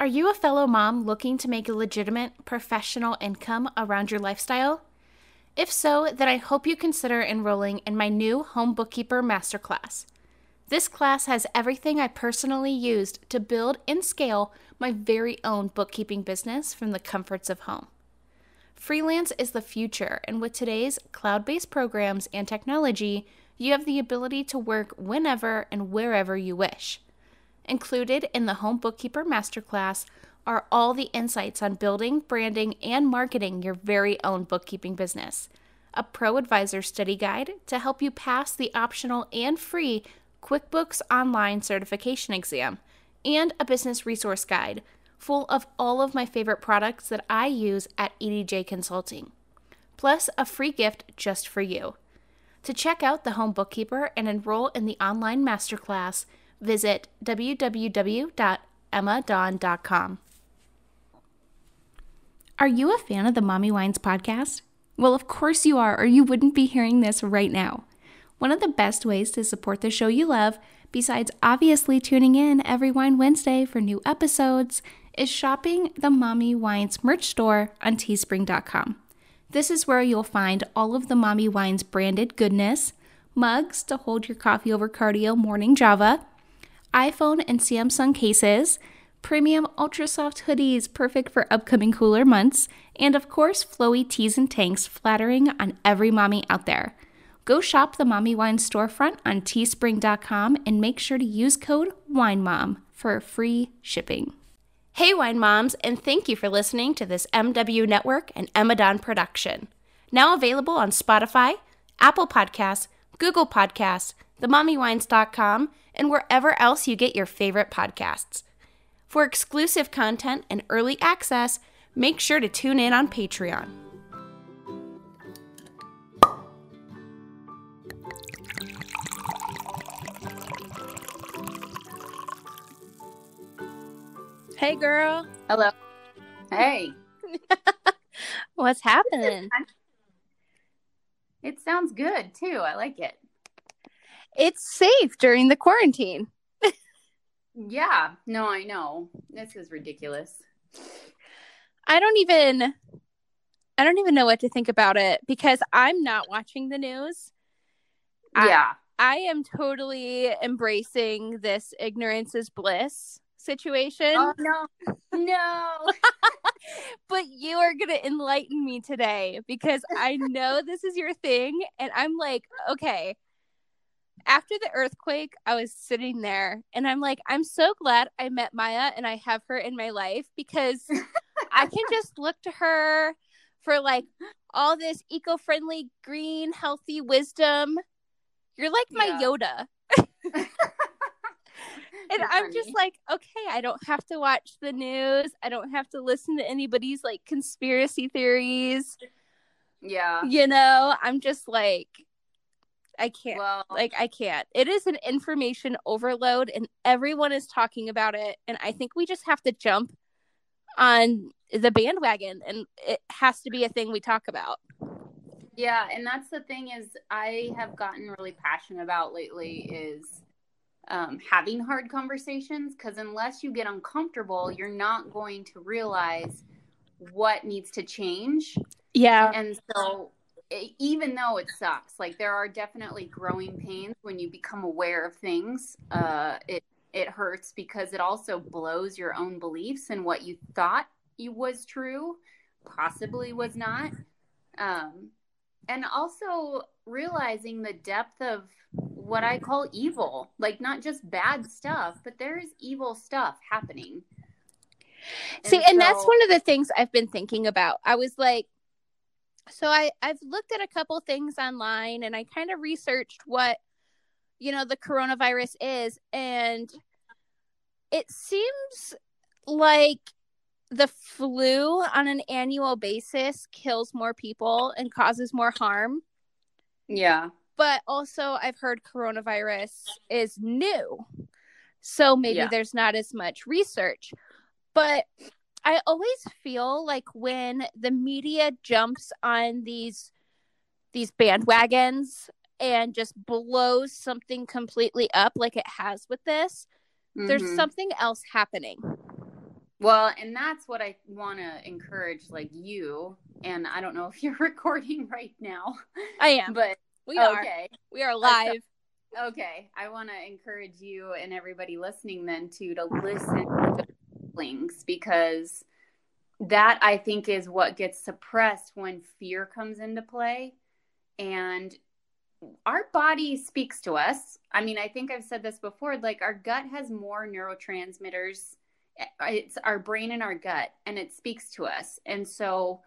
Are you a fellow mom looking to make a legitimate professional income around your lifestyle? If so, then I hope you consider enrolling in my new Home Bookkeeper Masterclass. This class has everything I personally used to build and scale my very own bookkeeping business from the comforts of home. Freelance is the future, and with today's cloud based programs and technology, you have the ability to work whenever and wherever you wish. Included in the Home Bookkeeper Masterclass are all the insights on building, branding, and marketing your very own bookkeeping business, a pro advisor study guide to help you pass the optional and free QuickBooks Online certification exam, and a business resource guide full of all of my favorite products that I use at EDJ Consulting, plus a free gift just for you. To check out the Home Bookkeeper and enroll in the online masterclass, visit www.emmadon.com. Are you a fan of the Mommy Wines podcast? Well, of course you are, or you wouldn't be hearing this right now. One of the best ways to support the show you love, besides obviously tuning in every Wine Wednesday for new episodes, is shopping the Mommy Wines merch store on teespring.com. This is where you'll find all of the Mommy Wines branded goodness, mugs to hold your coffee over cardio morning Java, iPhone and Samsung cases, premium ultra soft hoodies perfect for upcoming cooler months, and of course, flowy tees and tanks flattering on every mommy out there. Go shop the Mommy Wine storefront on teespring.com and make sure to use code WINEMOM for free shipping. Hey, wine moms, and thank you for listening to this MW Network and Emmadon production. Now available on Spotify, Apple Podcasts, Google Podcasts, themommywines.com, and wherever else you get your favorite podcasts. For exclusive content and early access, make sure to tune in on Patreon. Hey, girl. Hello. Hey. What's happening? It sounds good too. I like it. It's safe during the quarantine. Yeah. No, I know. This is ridiculous. I don't even I don't even know what to think about it because I'm not watching the news. Yeah. I, I am totally embracing this ignorance is bliss situation. Oh no. No. but you are going to enlighten me today because I know this is your thing. And I'm like, okay. After the earthquake, I was sitting there and I'm like, I'm so glad I met Maya and I have her in my life because I can just look to her for like all this eco friendly, green, healthy wisdom. You're like my Yeah. Yoda. And You're I'm just like, okay, I don't have to watch the news. I don't have to listen to anybody's like conspiracy theories. Yeah. You know, I'm just like, I can't. Well, like, I can't. It is an information overload, and everyone is talking about it. And I think we just have to jump on the bandwagon, and it has to be a thing we talk about. yeah, and that's the thing is I have gotten really passionate about lately is um, having hard conversations because unless you get uncomfortable, you're not going to realize what needs to change. Yeah. and so even though it sucks like there are definitely growing pains when you become aware of things uh it it hurts because it also blows your own beliefs and what you thought you was true possibly was not um and also realizing the depth of what i call evil like not just bad stuff but there is evil stuff happening See, and that's so- one of the things I've been thinking about. I was like, so I I've looked at a couple things online and I kind of researched what you know the coronavirus is and it seems like the flu on an annual basis kills more people and causes more harm yeah but also I've heard coronavirus is new. So maybe Yeah. there's not as much research. But I always feel like when the media jumps on these these bandwagons and just blows something completely up like it has with this, there's Mhm. something else happening. Well, and that's what I want to encourage, like you. And I don't know if you're recording right now. I am, but we are. Okay, we are live. Okay, I want to encourage you and everybody listening then to to listen to feelings because that I think is what gets suppressed when fear comes into play, and our body speaks to us. I mean, I think I've said this before. Like our gut has more neurotransmitters it's our brain and our gut and it speaks to us and so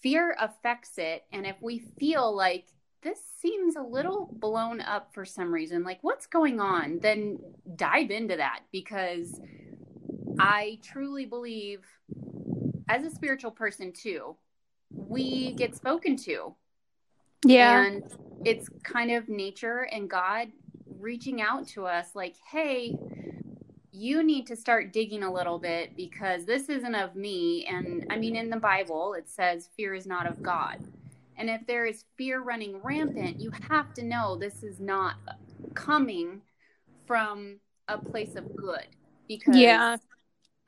fear affects it and if we feel like this seems a little blown up for some reason like what's going on then dive into that because i truly believe as a spiritual person too we get spoken to yeah and it's kind of nature and god reaching out to us like hey you need to start digging a little bit because this isn't of me. And I mean, in the Bible, it says fear is not of God. And if there is fear running rampant, you have to know this is not coming from a place of good. Because, yeah.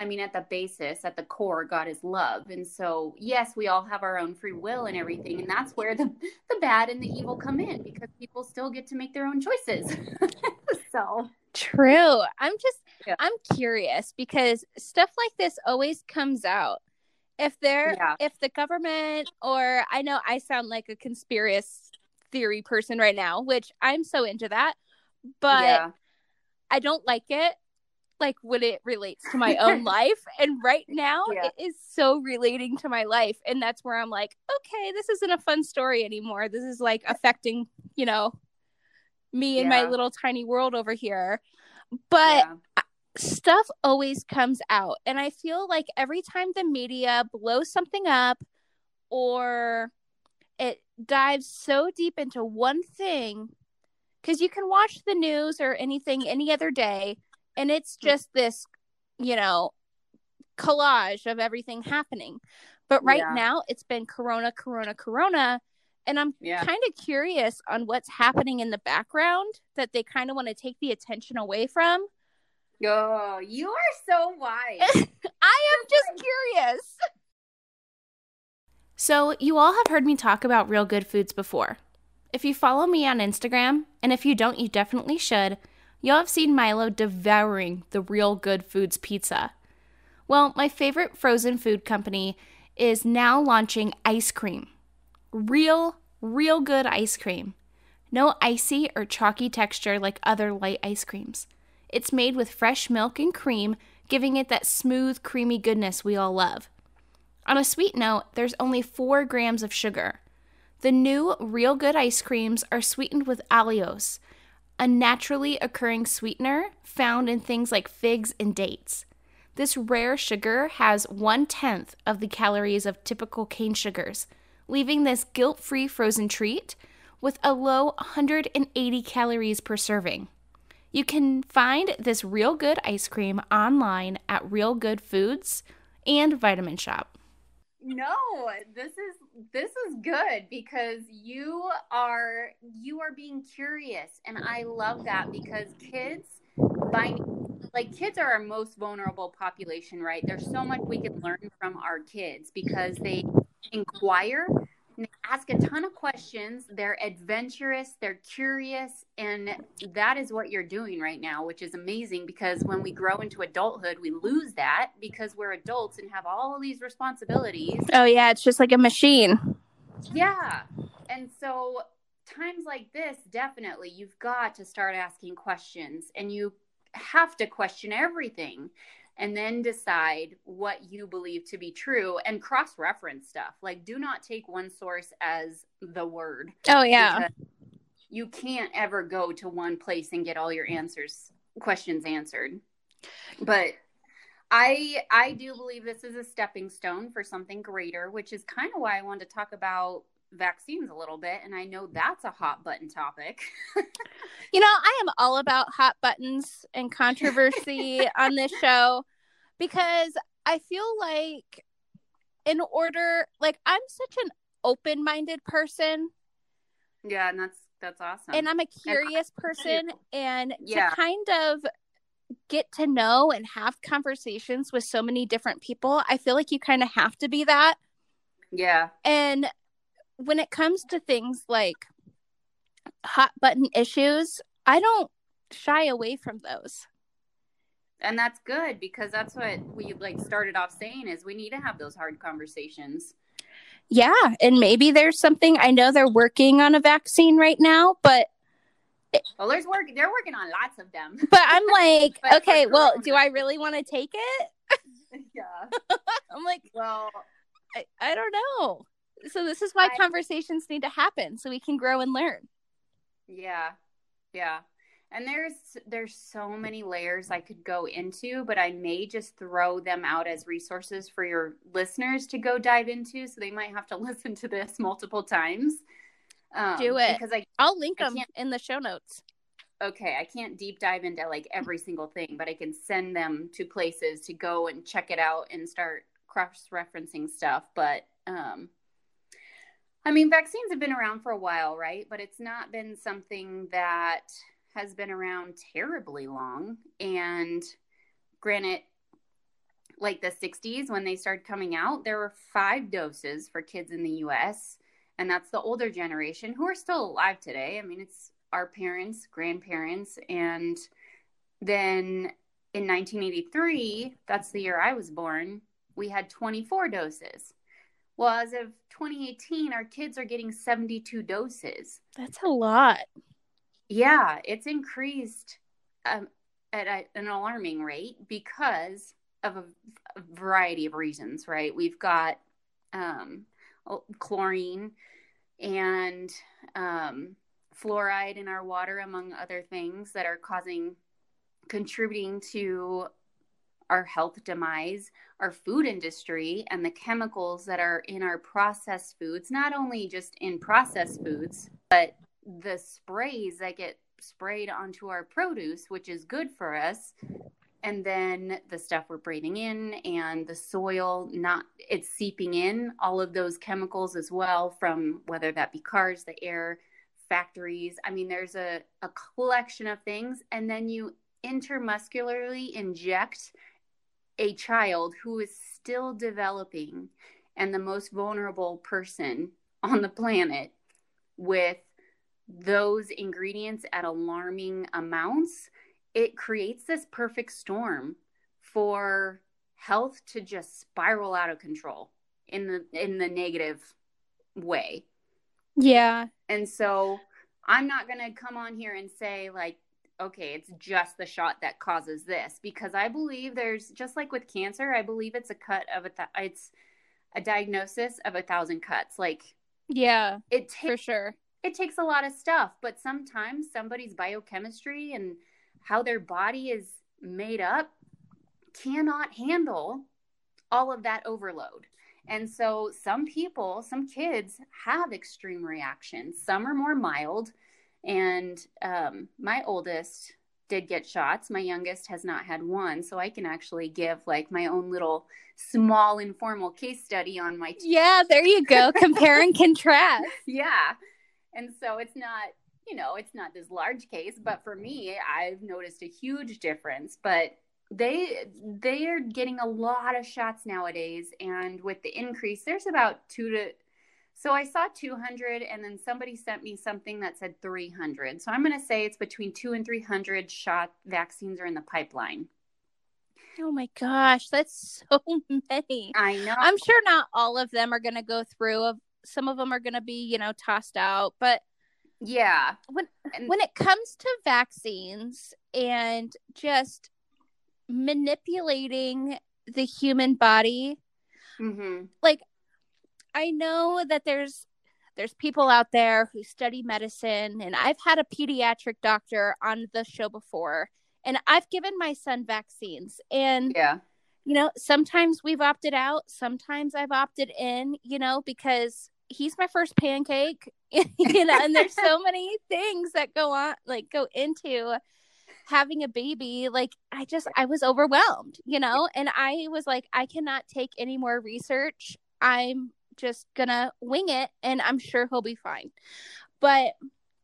I mean, at the basis, at the core, God is love. And so, yes, we all have our own free will and everything. And that's where the, the bad and the evil come in because people still get to make their own choices. so, True. I'm just yeah. I'm curious because stuff like this always comes out. If they're yeah. if the government or I know I sound like a conspiracy theory person right now, which I'm so into that, but yeah. I don't like it like when it relates to my own life and right now it is so relating to my life and that's where I'm like, okay, this isn't a fun story anymore. This is like affecting, you know, me and my little tiny world over here. But yeah. stuff always comes out. And I feel like every time the media blows something up or it dives so deep into one thing, because you can watch the news or anything any other day, and it's mm. just this, you know, collage of everything happening. But right yeah. now, it's been Corona, Corona, Corona and I'm yeah. kind of curious on what's happening in the background that they kind of want to take the attention away from. Oh, you are so wise. I am just curious. So, you all have heard me talk about real good foods before. If you follow me on Instagram, and if you don't, you definitely should, you'll have seen Milo devouring the real good foods pizza. Well, my favorite frozen food company is now launching ice cream real, real good ice cream. No icy or chalky texture like other light ice creams. It's made with fresh milk and cream, giving it that smooth, creamy goodness we all love. On a sweet note, there's only 4 grams of sugar. The new Real Good ice creams are sweetened with allulose, a naturally occurring sweetener found in things like figs and dates. This rare sugar has one tenth of the calories of typical cane sugars, leaving this guilt free frozen treat with a low 180 calories per serving. You can find this real good ice cream online at Real Good Foods and Vitamin Shoppe. No, this is this is good because you are you are being curious and I love that because kids by like kids are our most vulnerable population, right? There's so much we can learn from our kids because they inquire ask a ton of questions. They're adventurous they're curious and that is what you're doing right now which is amazing because when we grow into adulthood we lose that because we're adults and have all of these responsibilities. Oh yeah it's just like a machine. Yeah. And so times like this definitely you've got to start asking questions and you have to question everything and then decide what you believe to be true and cross reference stuff. Like, do not take one source as the word. Oh, yeah. You can't ever go to one place and get all your answers, questions answered. But I I do believe this is a stepping stone for something greater, which is kind of why I wanted to talk about vaccines a little bit and I know that's a hot button topic. you know, I am all about hot buttons and controversy on this show because I feel like in order like I'm such an open-minded person. Yeah, and that's that's awesome. And I'm a curious person and yeah. to kind of get to know and have conversations with so many different people, I feel like you kind of have to be that. Yeah. And when it comes to things like hot button issues, I don't shy away from those. And that's good because that's what we like started off saying is we need to have those hard conversations. Yeah, and maybe there's something I know they're working on a vaccine right now, but well, there's work. They're working on lots of them. But I'm like, okay, well, do I really want to take it? yeah. I'm like, well, I, I don't know. So this is why I, conversations need to happen so we can grow and learn. Yeah. Yeah. And there's there's so many layers I could go into, but I may just throw them out as resources for your listeners to go dive into so they might have to listen to this multiple times. Um, Do it because I I'll link I them in the show notes. Okay, I can't deep dive into like every single thing, but I can send them to places to go and check it out and start cross referencing stuff. But um, I mean, vaccines have been around for a while, right? But it's not been something that has been around terribly long. And granted, like the 60s when they started coming out, there were five doses for kids in the US and that's the older generation who are still alive today. I mean, it's our parents, grandparents, and then in 1983, that's the year I was born, we had 24 doses. Well, as of 2018, our kids are getting 72 doses. That's a lot. Yeah, it's increased um, at a, an alarming rate because of a, a, variety of reasons, right? We've got um, chlorine and um, fluoride in our water, among other things that are causing, contributing to our health demise, our food industry, and the chemicals that are in our processed foods, not only just in processed foods, but the sprays that get sprayed onto our produce, which is good for us, and then the stuff we're breathing in and the soil not it's seeping in all of those chemicals as well from whether that be cars the air factories. I mean there's a, a collection of things. And then you intermuscularly inject a child who is still developing and the most vulnerable person on the planet with those ingredients at alarming amounts it creates this perfect storm for health to just spiral out of control in the in the negative way. Yeah. And so I'm not going to come on here and say like okay, it's just the shot that causes this because I believe there's just like with cancer, I believe it's a cut of a th- it's a diagnosis of a thousand cuts. Like yeah, it takes for sure. It takes a lot of stuff, but sometimes somebody's biochemistry and how their body is made up cannot handle all of that overload. And so some people, some kids have extreme reactions. Some are more mild. And um, my oldest did get shots. My youngest has not had one. So I can actually give like my own little small informal case study on my. T- yeah, there you go. Compare and contrast. Yeah. And so it's not you know, it's not this large case, but for me, I've noticed a huge difference. But they they are getting a lot of shots nowadays, and with the increase, there's about two to. So I saw 200, and then somebody sent me something that said 300. So I'm going to say it's between two and 300 shot vaccines are in the pipeline. Oh my gosh, that's so many. I know. I'm sure not all of them are going to go through. Some of them are going to be, you know, tossed out, but yeah. When and- when it comes to vaccines and just manipulating the human body, mm-hmm. like I know that there's there's people out there who study medicine and I've had a pediatric doctor on the show before and I've given my son vaccines. And yeah. you know sometimes we've opted out sometimes I've opted in you know because he's my first pancake you know and there's so many things that go on like go into having a baby. Like i just i was overwhelmed you know and i was like i cannot take any more research. I'm just gonna wing it and i'm sure he'll be fine but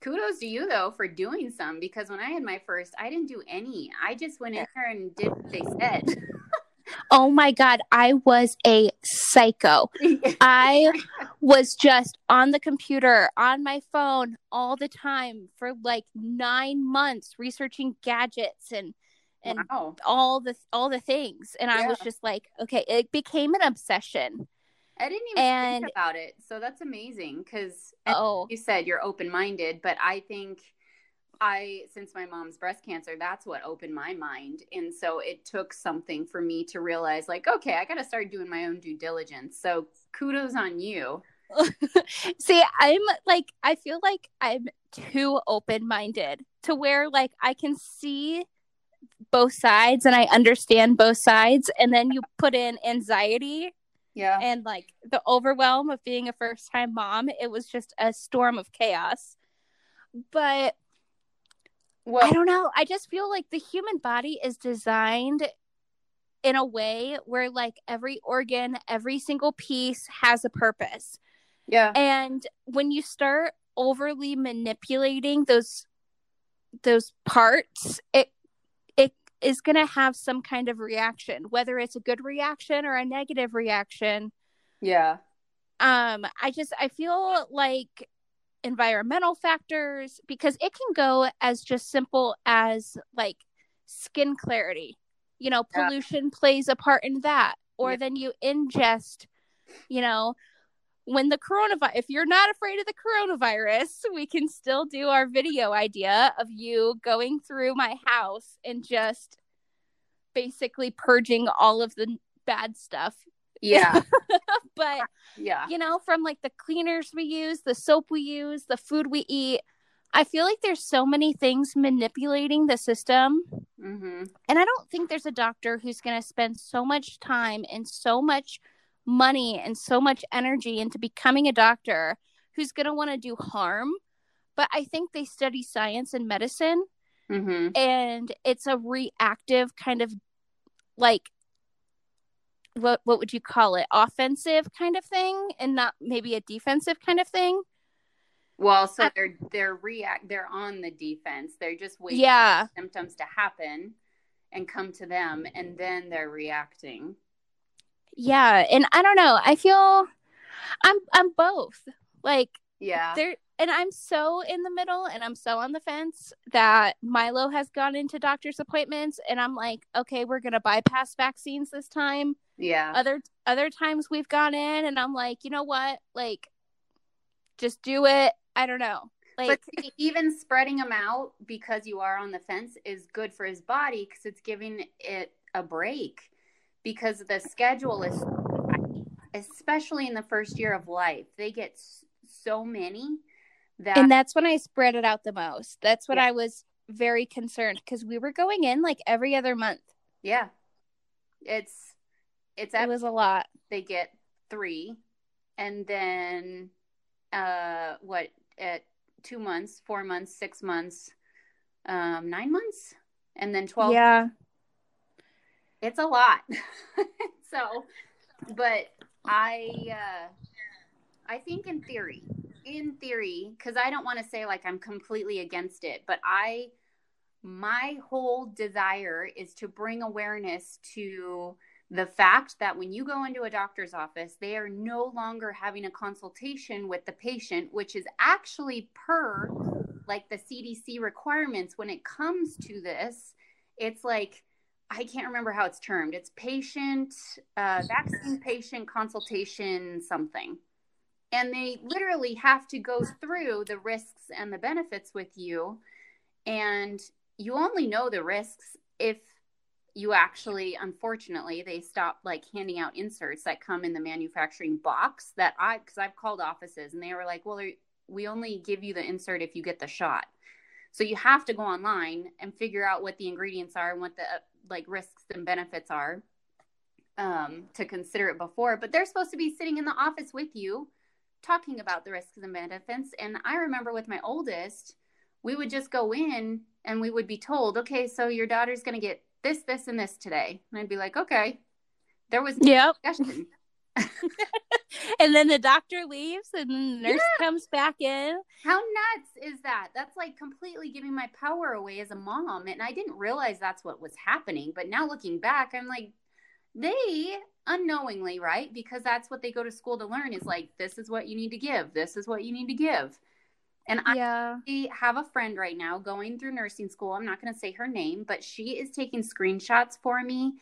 kudos to you though for doing some because when I had my first, I didn't do any. I just went in there and did what they said. oh my god, I was a psycho. I was just on the computer, on my phone all the time for like 9 months researching gadgets and and wow. all the all the things and yeah. I was just like, okay, it became an obsession. I didn't even and, think about it. So that's amazing because oh. you said you're open minded, but I think I, since my mom's breast cancer, that's what opened my mind. And so it took something for me to realize, like, okay, I got to start doing my own due diligence. So kudos on you. See, I'm like, I feel like I'm too open minded to where, like, I can see both sides and I understand both sides. And then you put in anxiety yeah. And like the overwhelm of being a first time mom, it was just a storm of chaos. But well, I don't know. I just feel like the human body is designed in a way where like every organ, every single piece has a purpose. Yeah. And when you start overly manipulating those those parts, it is going to have some kind of reaction, whether it's a good reaction or a negative reaction. Yeah. Um, I just I feel like environmental factors because it can go as just simple as like skin clarity. You know, pollution yeah. plays a part in that. Or yeah. then you ingest, you know, when the coronavirus if you're not afraid of the coronavirus we can still do our video idea of you going through my house and just basically purging all of the bad stuff. Yeah. But yeah. you know from like the cleaners we use the soap we use the food we eat i feel like there's so many things manipulating the system. Mm-hmm. and i don't think there's a doctor who's going to spend so much time and so much money and so much energy into becoming a doctor who's going to want to do harm. But I think they study science and medicine. Mm-hmm. And it's a reactive kind of like what what would you call it? Offensive kind of thing and not maybe a defensive kind of thing. Well, so they're they're react they're on the defense. They're just waiting yeah. for symptoms to happen and come to them and then they're reacting yeah and i don't know i feel i'm i'm both like yeah. there and i'm so in the middle and i'm so on the fence that milo has gone into doctor's appointments and i'm like okay we're gonna bypass vaccines this time. Yeah. Other other times we've gone in and i'm like you know what like just do it i don't know like but even spreading them out because you are on the fence is good for his body because it's giving it a break because the schedule is especially in the first year of life they get so many that and that's when i spread it out the most. That's what yeah. i was very concerned because we were going in like every other month. Yeah. It's it's it was a lot. they get three and then uh what at two months four months six months um nine months and then 12 yeah it's a lot. so, but I, uh, I think in theory, in theory, because I don't want to say like I'm completely against it, but I, my whole desire is to bring awareness to the fact that when you go into a doctor's office, they are no longer having a consultation with the patient, which is actually per like the CDC requirements when it comes to this. It's like I can't remember how it's termed. It's patient, uh, vaccine patient consultation something. And they literally have to go through the risks and the benefits with you. And you only know the risks if you actually, unfortunately, they stop like handing out inserts that come in the manufacturing box that I, because I've called offices and they were like, well, we only give you the insert if you get the shot. So you have to go online and figure out what the ingredients are and what the like risks and benefits are um, to consider it before. But they're supposed to be sitting in the office with you talking about the risks and benefits. And I remember with my oldest, we would just go in and we would be told, okay, so your daughter's going to get this, this, and this today. And I'd be like, okay. There was no discussion. and then the doctor leaves and the nurse yeah. comes back in. How nuts is that? That's like completely giving my power away as a mom. And I didn't realize that's what was happening. But now looking back, I'm like, they unknowingly, right? Because that's what they go to school to learn is like, this is what you need to give, this is what you need to give. And yeah. I have a friend right now going through nursing school. I'm not going to say her name, but she is taking screenshots for me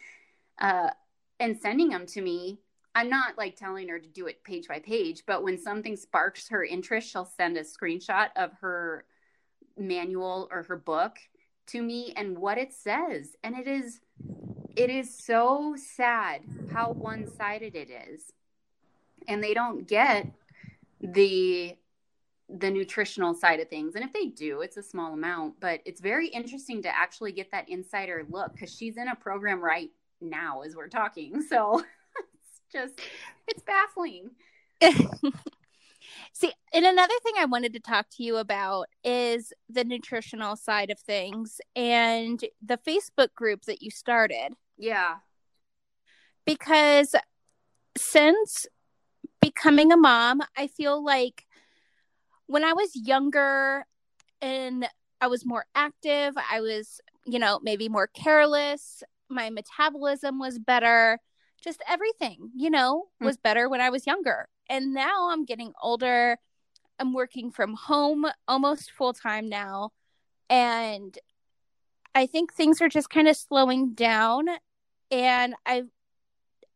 uh, and sending them to me. I'm not like telling her to do it page by page, but when something sparks her interest, she'll send a screenshot of her manual or her book to me and what it says. And it is it is so sad how one-sided it is. And they don't get the the nutritional side of things. And if they do, it's a small amount, but it's very interesting to actually get that insider look because she's in a program right now as we're talking. So just, it's baffling. See, and another thing I wanted to talk to you about is the nutritional side of things and the Facebook group that you started. Yeah. Because since becoming a mom, I feel like when I was younger and I was more active, I was, you know, maybe more careless, my metabolism was better, just everything, you know, hmm. was better when I was younger. And now I'm getting older. I'm working from home almost full time now. And I think things are just kind of slowing down. And I,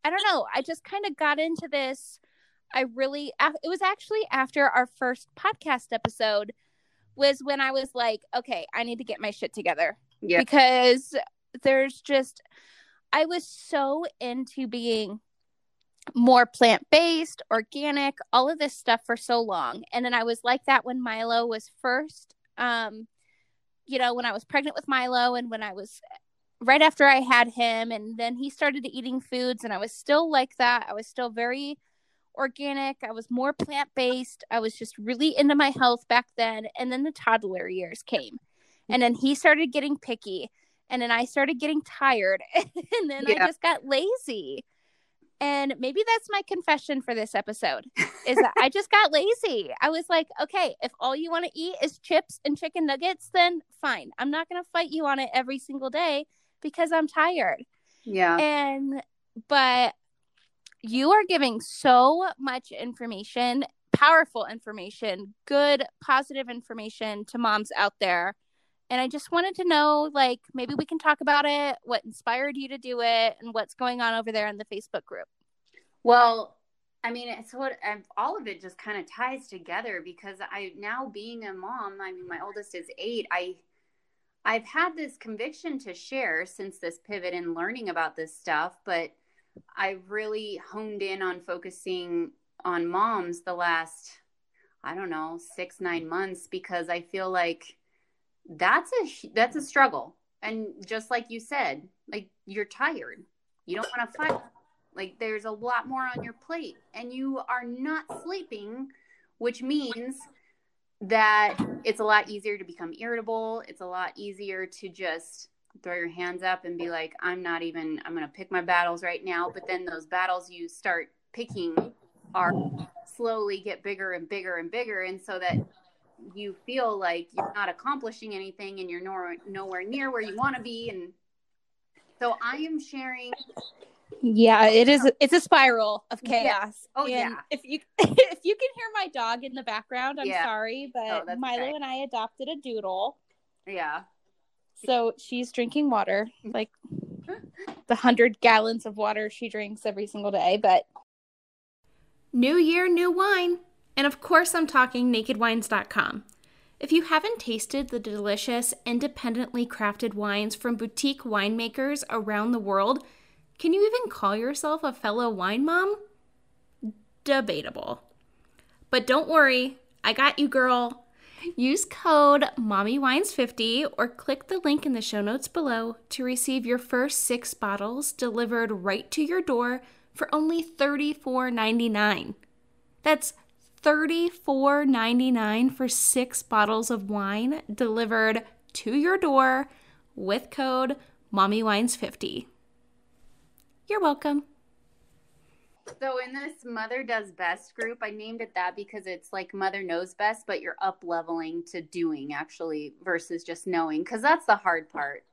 I don't know, I just kind of got into this I really it was actually after our first podcast episode was when I was like, okay, I need to get my shit together. Yeah. Because there's just I was so into being more plant-based, organic, all of this stuff for so long. And then I was like that when Milo was first um you know, when I was pregnant with Milo and when I was right after I had him and then he started eating foods and I was still like that. I was still very organic. I was more plant based. I was just really into my health back then. And then the toddler years came. And then he started getting picky. And then I started getting tired. and then yeah. I just got lazy. And maybe that's my confession for this episode is that I just got lazy. I was like, okay, if all you want to eat is chips and chicken nuggets, then fine. I'm not going to fight you on it every single day because I'm tired. Yeah. And, but you are giving so much information, powerful information, good, positive information to moms out there. And I just wanted to know, like, maybe we can talk about it, what inspired you to do it, and what's going on over there in the Facebook group. Well, I mean, it's what all of it just kind of ties together because I now being a mom, I mean, my oldest is eight. I I've had this conviction to share since this pivot and learning about this stuff, but I really honed in on focusing on moms the last, I don't know, six, nine months because I feel like that's a that's a struggle. And just like you said, like you're tired. You don't want to fight. Like there's a lot more on your plate and you are not sleeping, which means that it's a lot easier to become irritable. It's a lot easier to just throw your hands up and be like, I'm not even, I'm going to pick my battles right now. But then those battles you start picking are slowly get bigger and bigger and bigger. And so that you feel like you're not accomplishing anything and you're nowhere, nowhere near where you want to be. And so I am sharing. Yeah, oh, it is. It's a spiral of chaos. Yeah. Oh and yeah. If you if you can hear my dog in the background, I'm yeah. sorry, but oh, Milo okay. and I adopted a doodle. Yeah. So she's drinking water, mm-hmm. like the hundred gallons of water she drinks every single day. But new year, new wine. And of course, I'm talking nakedwines.com. If you haven't tasted the delicious, independently crafted wines from boutique winemakers around the world, can you even call yourself a fellow wine mom? Debatable. But don't worry, I got you, girl. Use code MommyWines50 or click the link in the show notes below to receive your first six bottles delivered right to your door for only $34.99. That's $34.99 for six bottles of wine delivered to your door with code MommyWines50. You're welcome. So in this Mother Does Best group, I named it that because it's like Mother Knows Best, but you're up leveling to doing actually versus just knowing because that's the hard part.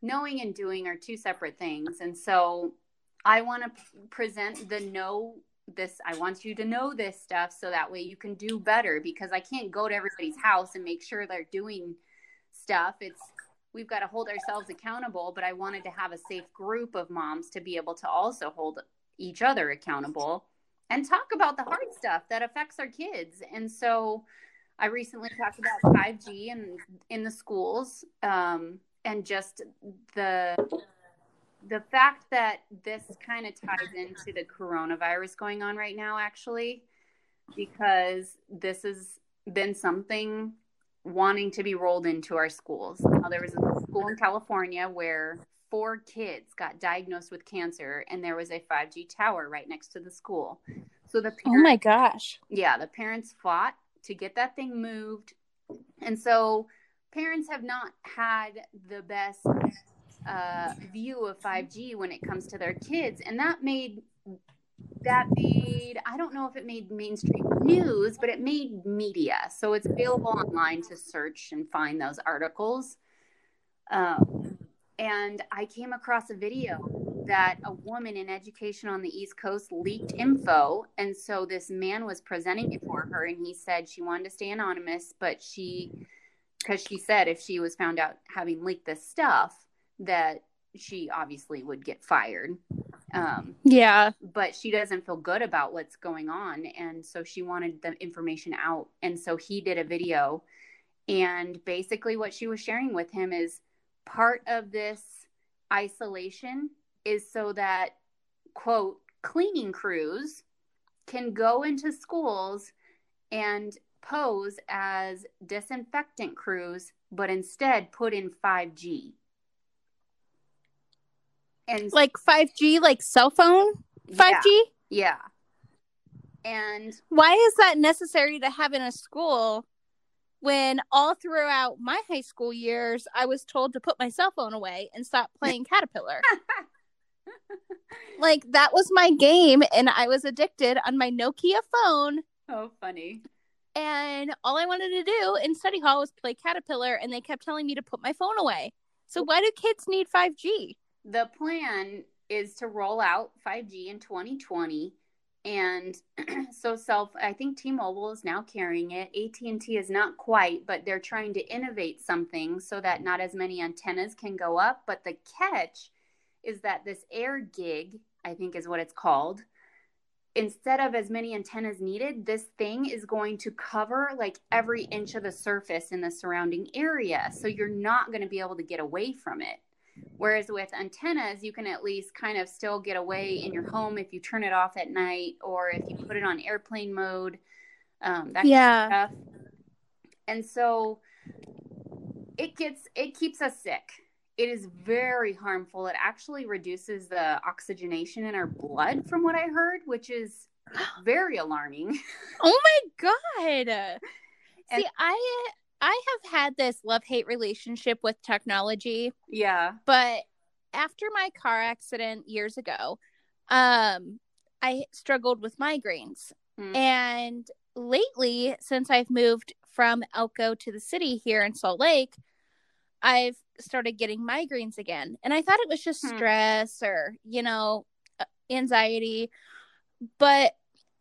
Knowing and doing are two separate things. And so I want to present the know this I want you to know this stuff so that way you can do better because I can't go to everybody's house and make sure they're doing stuff. It's we've got to hold ourselves accountable, but I wanted to have a safe group of moms to be able to also hold each other accountable and talk about the hard stuff that affects our kids. And so I recently talked about 5G and in the schools um, and just the the fact that this kind of ties into the coronavirus going on right now actually because this has been something wanting to be rolled into our schools. Now, there was a school in California where four kids got diagnosed with cancer and there was a 5G tower right next to the school. So the oh parents, Oh my gosh. Yeah, the parents fought to get that thing moved. And so parents have not had the best uh, view of 5G when it comes to their kids. And that made that made i don't know if it made mainstream news but it made media. So it's available online to search and find those articles. Um, and I came across a video that a woman in education on the East Coast leaked info. And so this man was presenting it for her, and he said she wanted to stay anonymous, but she, because she said if she was found out having leaked this stuff, that she obviously would get fired. Um, yeah. But she doesn't feel good about what's going on. And so she wanted the information out. And so he did a video. And basically, what she was sharing with him is part of this isolation is so that, quote, cleaning crews can go into schools and pose as disinfectant crews, but instead put in 5G. And like 5G, like cell phone 5G? Yeah. yeah. And why is that necessary to have in a school when all throughout my high school years I was told to put my cell phone away and stop playing Caterpillar. like that was my game and I was addicted on my Nokia phone. Oh, funny. And all I wanted to do in study hall was play Caterpillar and they kept telling me to put my phone away. So why do kids need 5G? The plan is to roll out 5G in 2020 and so self i think t-mobile is now carrying it. At&t is not quite but they're trying to innovate something so that not as many antennas can go up. But the catch is that this AirGig i think is what it's called instead of as many antennas needed this thing is going to cover like every inch of the surface in the surrounding area. So you're not going to be able to get away from it Whereas with antennas, you can at least kind of still get away in your home if you turn it off at night or if you put it on airplane mode. Um, that yeah. Kind of and so it gets it keeps us sick. It is very harmful. It actually reduces the oxygenation in our blood, from what I heard, which is very alarming. oh my god! See, I I have had this love hate relationship with technology. Yeah. But after my car accident years ago, um, I struggled with migraines. Hmm. And lately, since I've moved from Elko to the city here in Salt Lake, I've started getting migraines again. And I thought it was just hmm. stress or, you know, anxiety. But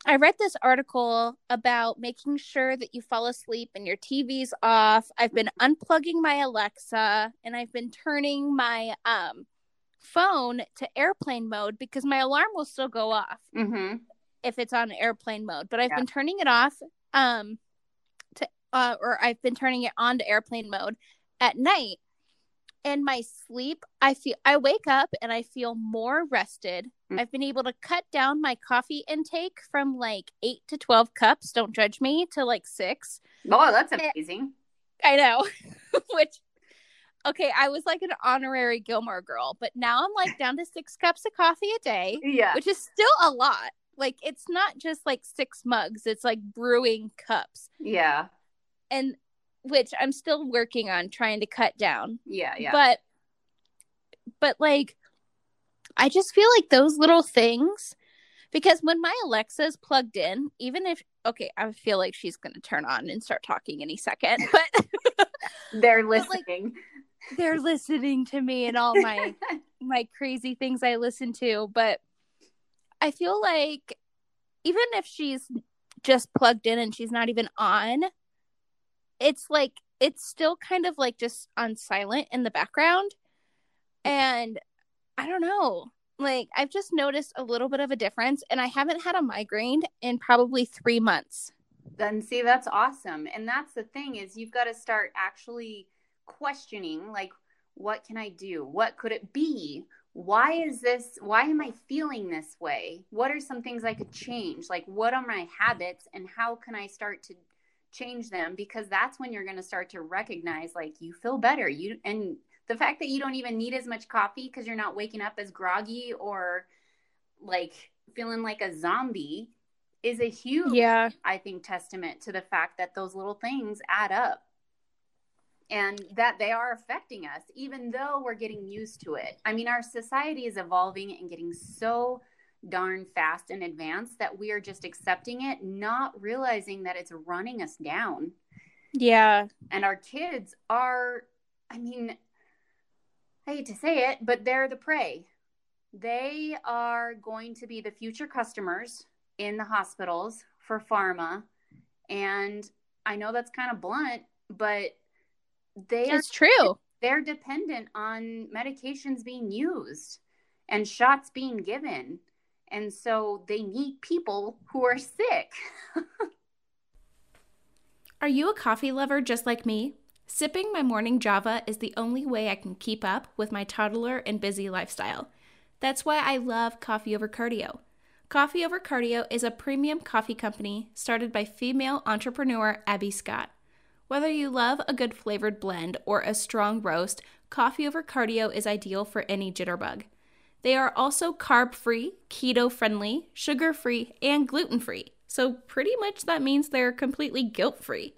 I read this article about making sure that you fall asleep and your TV's off. I've been unplugging my Alexa and I've been turning my um, phone to airplane mode because my alarm will still go off mm-hmm. if it's on airplane mode. But I've yeah. been turning it off um, to, uh, or I've been turning it on to airplane mode at night. And my sleep, I feel I wake up and I feel more rested Mm. I've been able to cut down my coffee intake from like eight to 12 cups, don't judge me, to like six. Oh, that's amazing. I know. Which, okay, I was like an honorary Gilmore girl, but now I'm like down to six cups of coffee a day. Yeah. Which is still a lot. Like, it's not just like six mugs, it's like brewing cups. Yeah. And which I'm still working on trying to cut down. Yeah. Yeah. But, but like, I just feel like those little things because when my Alexa's plugged in, even if okay, I feel like she's gonna turn on and start talking any second, but they're listening. Like, they're listening to me and all my my crazy things I listen to, but I feel like even if she's just plugged in and she's not even on, it's like it's still kind of like just on silent in the background. And I don't know. Like I've just noticed a little bit of a difference and I haven't had a migraine in probably 3 months. Then see that's awesome. And that's the thing is you've got to start actually questioning like what can I do? What could it be? Why is this why am I feeling this way? What are some things I could change? Like what are my habits and how can I start to change them because that's when you're going to start to recognize like you feel better. You and the fact that you don't even need as much coffee because you're not waking up as groggy or like feeling like a zombie is a huge yeah i think testament to the fact that those little things add up and that they are affecting us even though we're getting used to it i mean our society is evolving and getting so darn fast in advance that we are just accepting it not realizing that it's running us down yeah and our kids are i mean I hate to say it, but they're the prey. They are going to be the future customers in the hospitals for pharma. And I know that's kind of blunt, but they it's are true. They're dependent on medications being used and shots being given. And so they need people who are sick. are you a coffee lover just like me? Sipping my morning Java is the only way I can keep up with my toddler and busy lifestyle. That's why I love Coffee Over Cardio. Coffee Over Cardio is a premium coffee company started by female entrepreneur Abby Scott. Whether you love a good flavored blend or a strong roast, Coffee Over Cardio is ideal for any jitterbug. They are also carb free, keto friendly, sugar free, and gluten free. So, pretty much that means they're completely guilt free.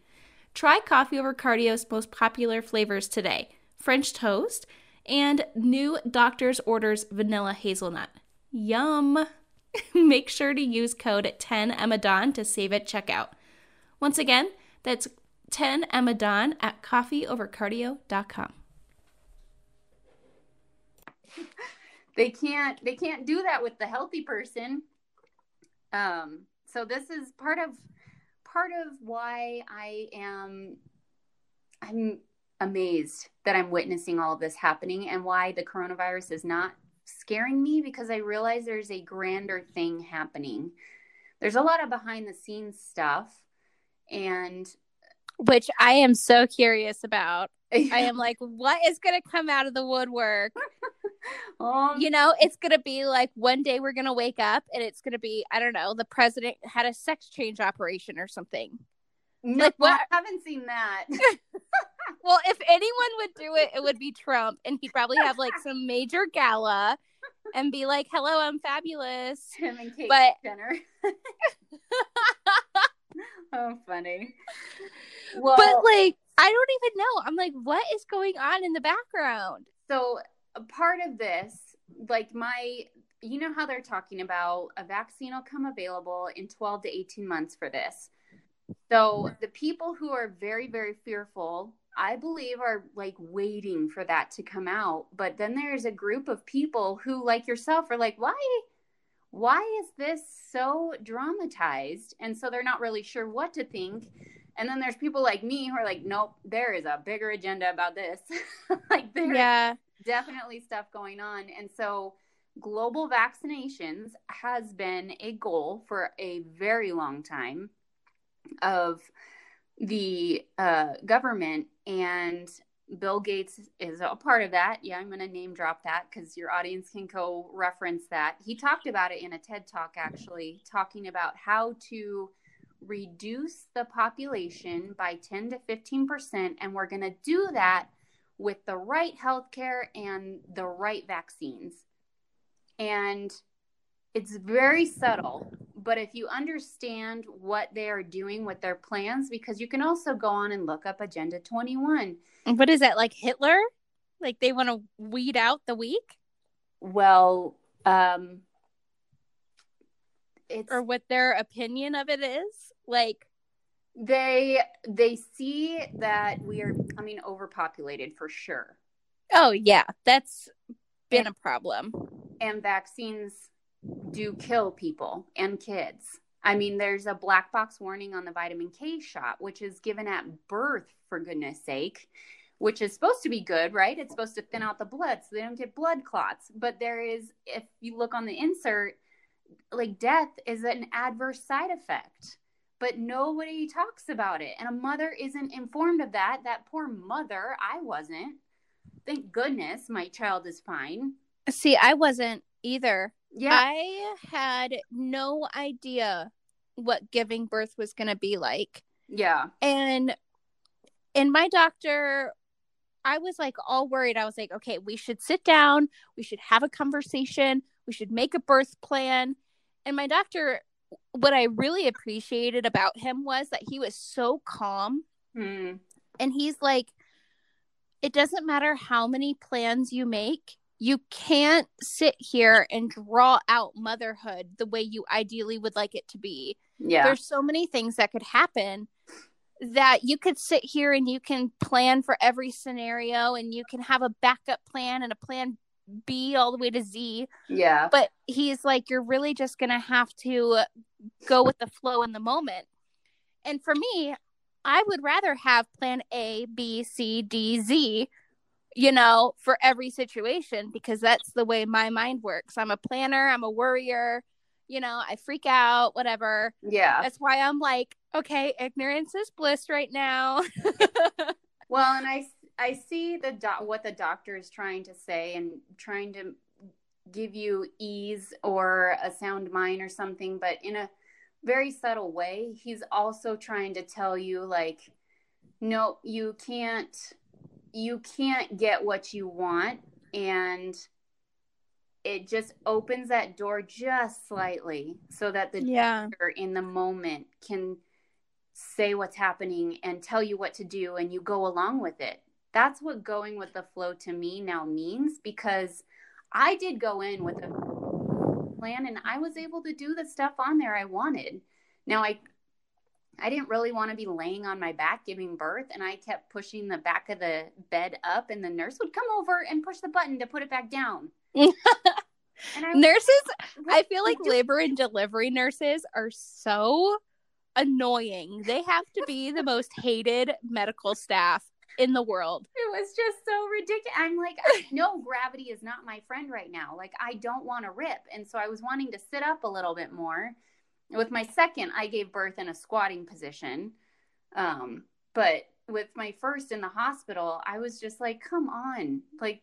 Try Coffee Over Cardio's most popular flavors today French toast and new Doctor's Orders vanilla hazelnut. Yum! Make sure to use code 10EMADON to save at checkout. Once again, that's 10EMADON at coffeeovercardio.com. They can't they can't do that with the healthy person. Um so this is part of part of why I am I'm amazed that I'm witnessing all of this happening and why the coronavirus is not scaring me because I realize there's a grander thing happening. There's a lot of behind the scenes stuff and which I am so curious about. I am like, what is going to come out of the woodwork? um, you know, it's going to be like one day we're going to wake up and it's going to be, I don't know, the president had a sex change operation or something. No, like what? I haven't seen that. well, if anyone would do it, it would be Trump, and he'd probably have like some major gala and be like, "Hello, I'm fabulous." Him and Kate but... Jenner. oh, funny. Well, but like, I don't even know. I'm like, what is going on in the background? So, a part of this, like my, you know how they're talking about a vaccine will come available in 12 to 18 months for this. So, the people who are very, very fearful, I believe, are like waiting for that to come out. But then there's a group of people who, like yourself, are like, why? Why is this so dramatized? And so they're not really sure what to think. And then there's people like me who are like, nope, there is a bigger agenda about this. like there's yeah. definitely stuff going on. And so global vaccinations has been a goal for a very long time of the uh, government and Bill Gates is a part of that. Yeah, I'm going to name drop that because your audience can go reference that. He talked about it in a TED talk, actually, talking about how to reduce the population by 10 to 15%. And we're going to do that with the right healthcare and the right vaccines. And it's very subtle, but if you understand what they are doing with their plans, because you can also go on and look up Agenda 21. What is that, like Hitler? Like they want to weed out the weak? Well, um, it's or what their opinion of it is. Like they they see that we are becoming overpopulated for sure. Oh yeah, that's been a problem. And vaccines do kill people and kids. I mean, there's a black box warning on the vitamin K shot, which is given at birth, for goodness sake, which is supposed to be good, right? It's supposed to thin out the blood so they don't get blood clots. But there is, if you look on the insert, like death is an adverse side effect, but nobody talks about it. And a mother isn't informed of that. That poor mother, I wasn't. Thank goodness my child is fine. See, I wasn't either. Yeah. I had no idea what giving birth was going to be like. yeah. And and my doctor I was like all worried. I was like, okay, we should sit down, we should have a conversation, we should make a birth plan. And my doctor what I really appreciated about him was that he was so calm Hmm. and he's like it doesn't matter how many plans you make you can't sit here and draw out motherhood the way you ideally would like it to be Yeah. there's so many things that could happen that you could sit here and you can plan for every scenario and you can have a backup plan and a plan B all the way to Z. Yeah. but he's like you're really just going to have to go with the flow in the moment. And for me i would rather have plan a b c d z you know for every situation because that's the way my mind works. I'm a planner i'm a worrier you know i freak out whatever. Yeah. that's why i'm like okay ignorance is bliss right now. Well, and I I see the doc, what the doctor is trying to say and trying to give you ease or a sound mind or something, but in a very subtle way. He's also trying to tell you like no, you can't you can't get what you want and it just opens that door just slightly so that the yeah doctor in the moment can say what's happening and tell you what to do and you go along with it. That's what going with the flow to me now means because I did go in with a plan and I was able to do the stuff on there I wanted. Now I I didn't really want to be laying on my back giving birth and I kept pushing the back of the bed up and the nurse would come over and push the button to put it back down. and I nurses I feel like labor and delivery nurses are so annoying. They have to be the most hated medical staff in the world. It was just so ridiculous. I'm like, I know gravity is not my friend right now. Like, I don't want to rip. And so I was wanting to sit up a little bit more. With my second, I gave birth in a squatting position. Um, but with my first in the hospital, I was just like, come on. Like,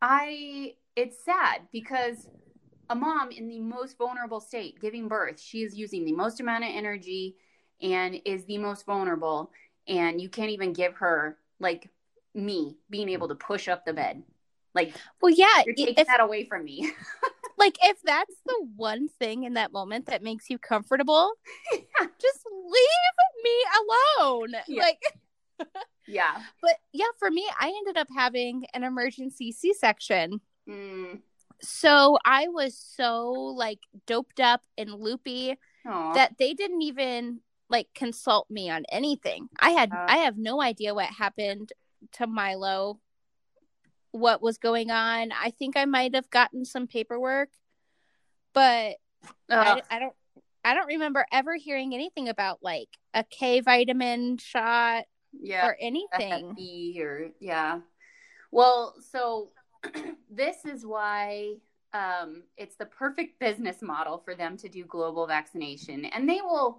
I, it's sad because a mom in the most vulnerable state giving birth, she is using the most amount of energy and is the most vulnerable and you can't even give her like me being able to push up the bed. Like Well, yeah, you're taking if that away from me. like if that's the one thing in that moment that makes you comfortable, just leave me alone. Yeah. Like yeah. but yeah, for me, I ended up having an emergency C-section. Mm. So I was so like doped up and loopy Aw. that they didn't even like consult me on anything. I had Uh. I have no idea what happened to Milo, what was going on. I think I might have gotten some paperwork, but. I, I don't I don't remember ever hearing anything about like a K vitamin shot yeah. or anything. Or yeah. Well, so this is why um, it's the perfect business model for them to do global vaccination, and they will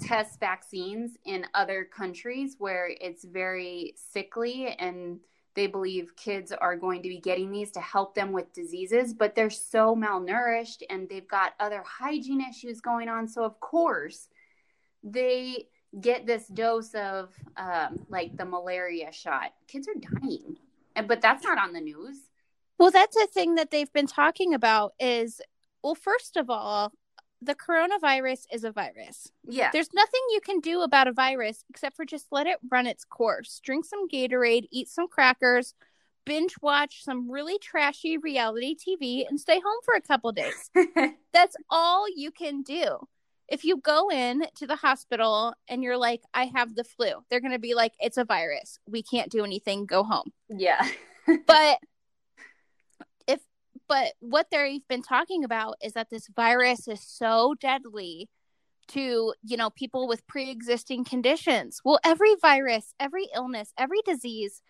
test vaccines in other countries where it's very sickly and they believe kids are going to be getting these to help them with diseases, but they're so malnourished and they've got other hygiene issues going on. So, of course, they get this dose of um, like the malaria shot. Kids are dying, but that's not on the news. Well, that's a thing that they've been talking about is well, first of all, the coronavirus is a virus. Yeah, There's nothing you can do about a virus except for just let it run its course. Drink some Gatorade, eat some crackers, binge watch some really trashy reality TV and stay home for a couple days. That's all you can do. If you go in to the hospital and you're like, I have the flu, they're going to be like, it's a virus. We can't do anything. Go home. yeah. But but what they've been talking about is that this virus is so deadly to, you know, people with pre existing conditions. Well, every virus, every illness, every disease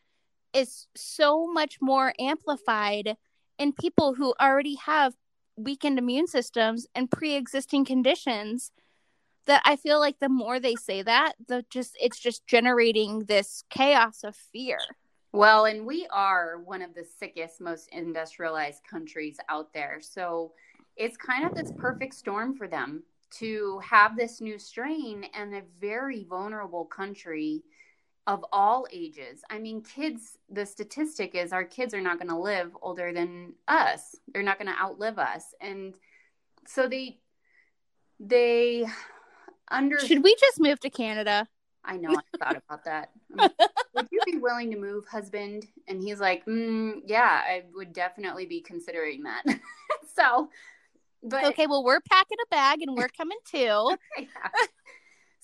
is so much more amplified in people who already have weakened immune systems and pre-existing conditions that I feel like the more they say that, the just it's just generating this chaos of fear. Well, and we are one of the sickest, most industrialized countries out there. So it's kind of this perfect storm for them to have this new strain and a very vulnerable country of all ages. I mean, kids, the statistic is our kids are not going to live older than us. They're not going to outlive us. And so they, they under. Should we just move to Canada? I know. I thought about that. Would you be willing to move, husband? And he's like, mm, yeah, I would definitely be considering that. so, but okay, well, we're packing a bag and we're coming too. yeah.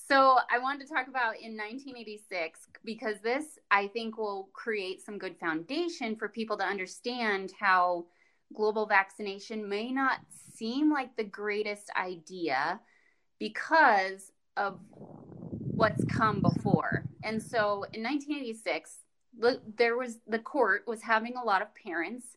So I wanted to talk about in 1986 because this I think will create some good foundation for people to understand how global vaccination may not seem like the greatest idea because of what's come before. And so in 1986 there was the court was having a lot of parents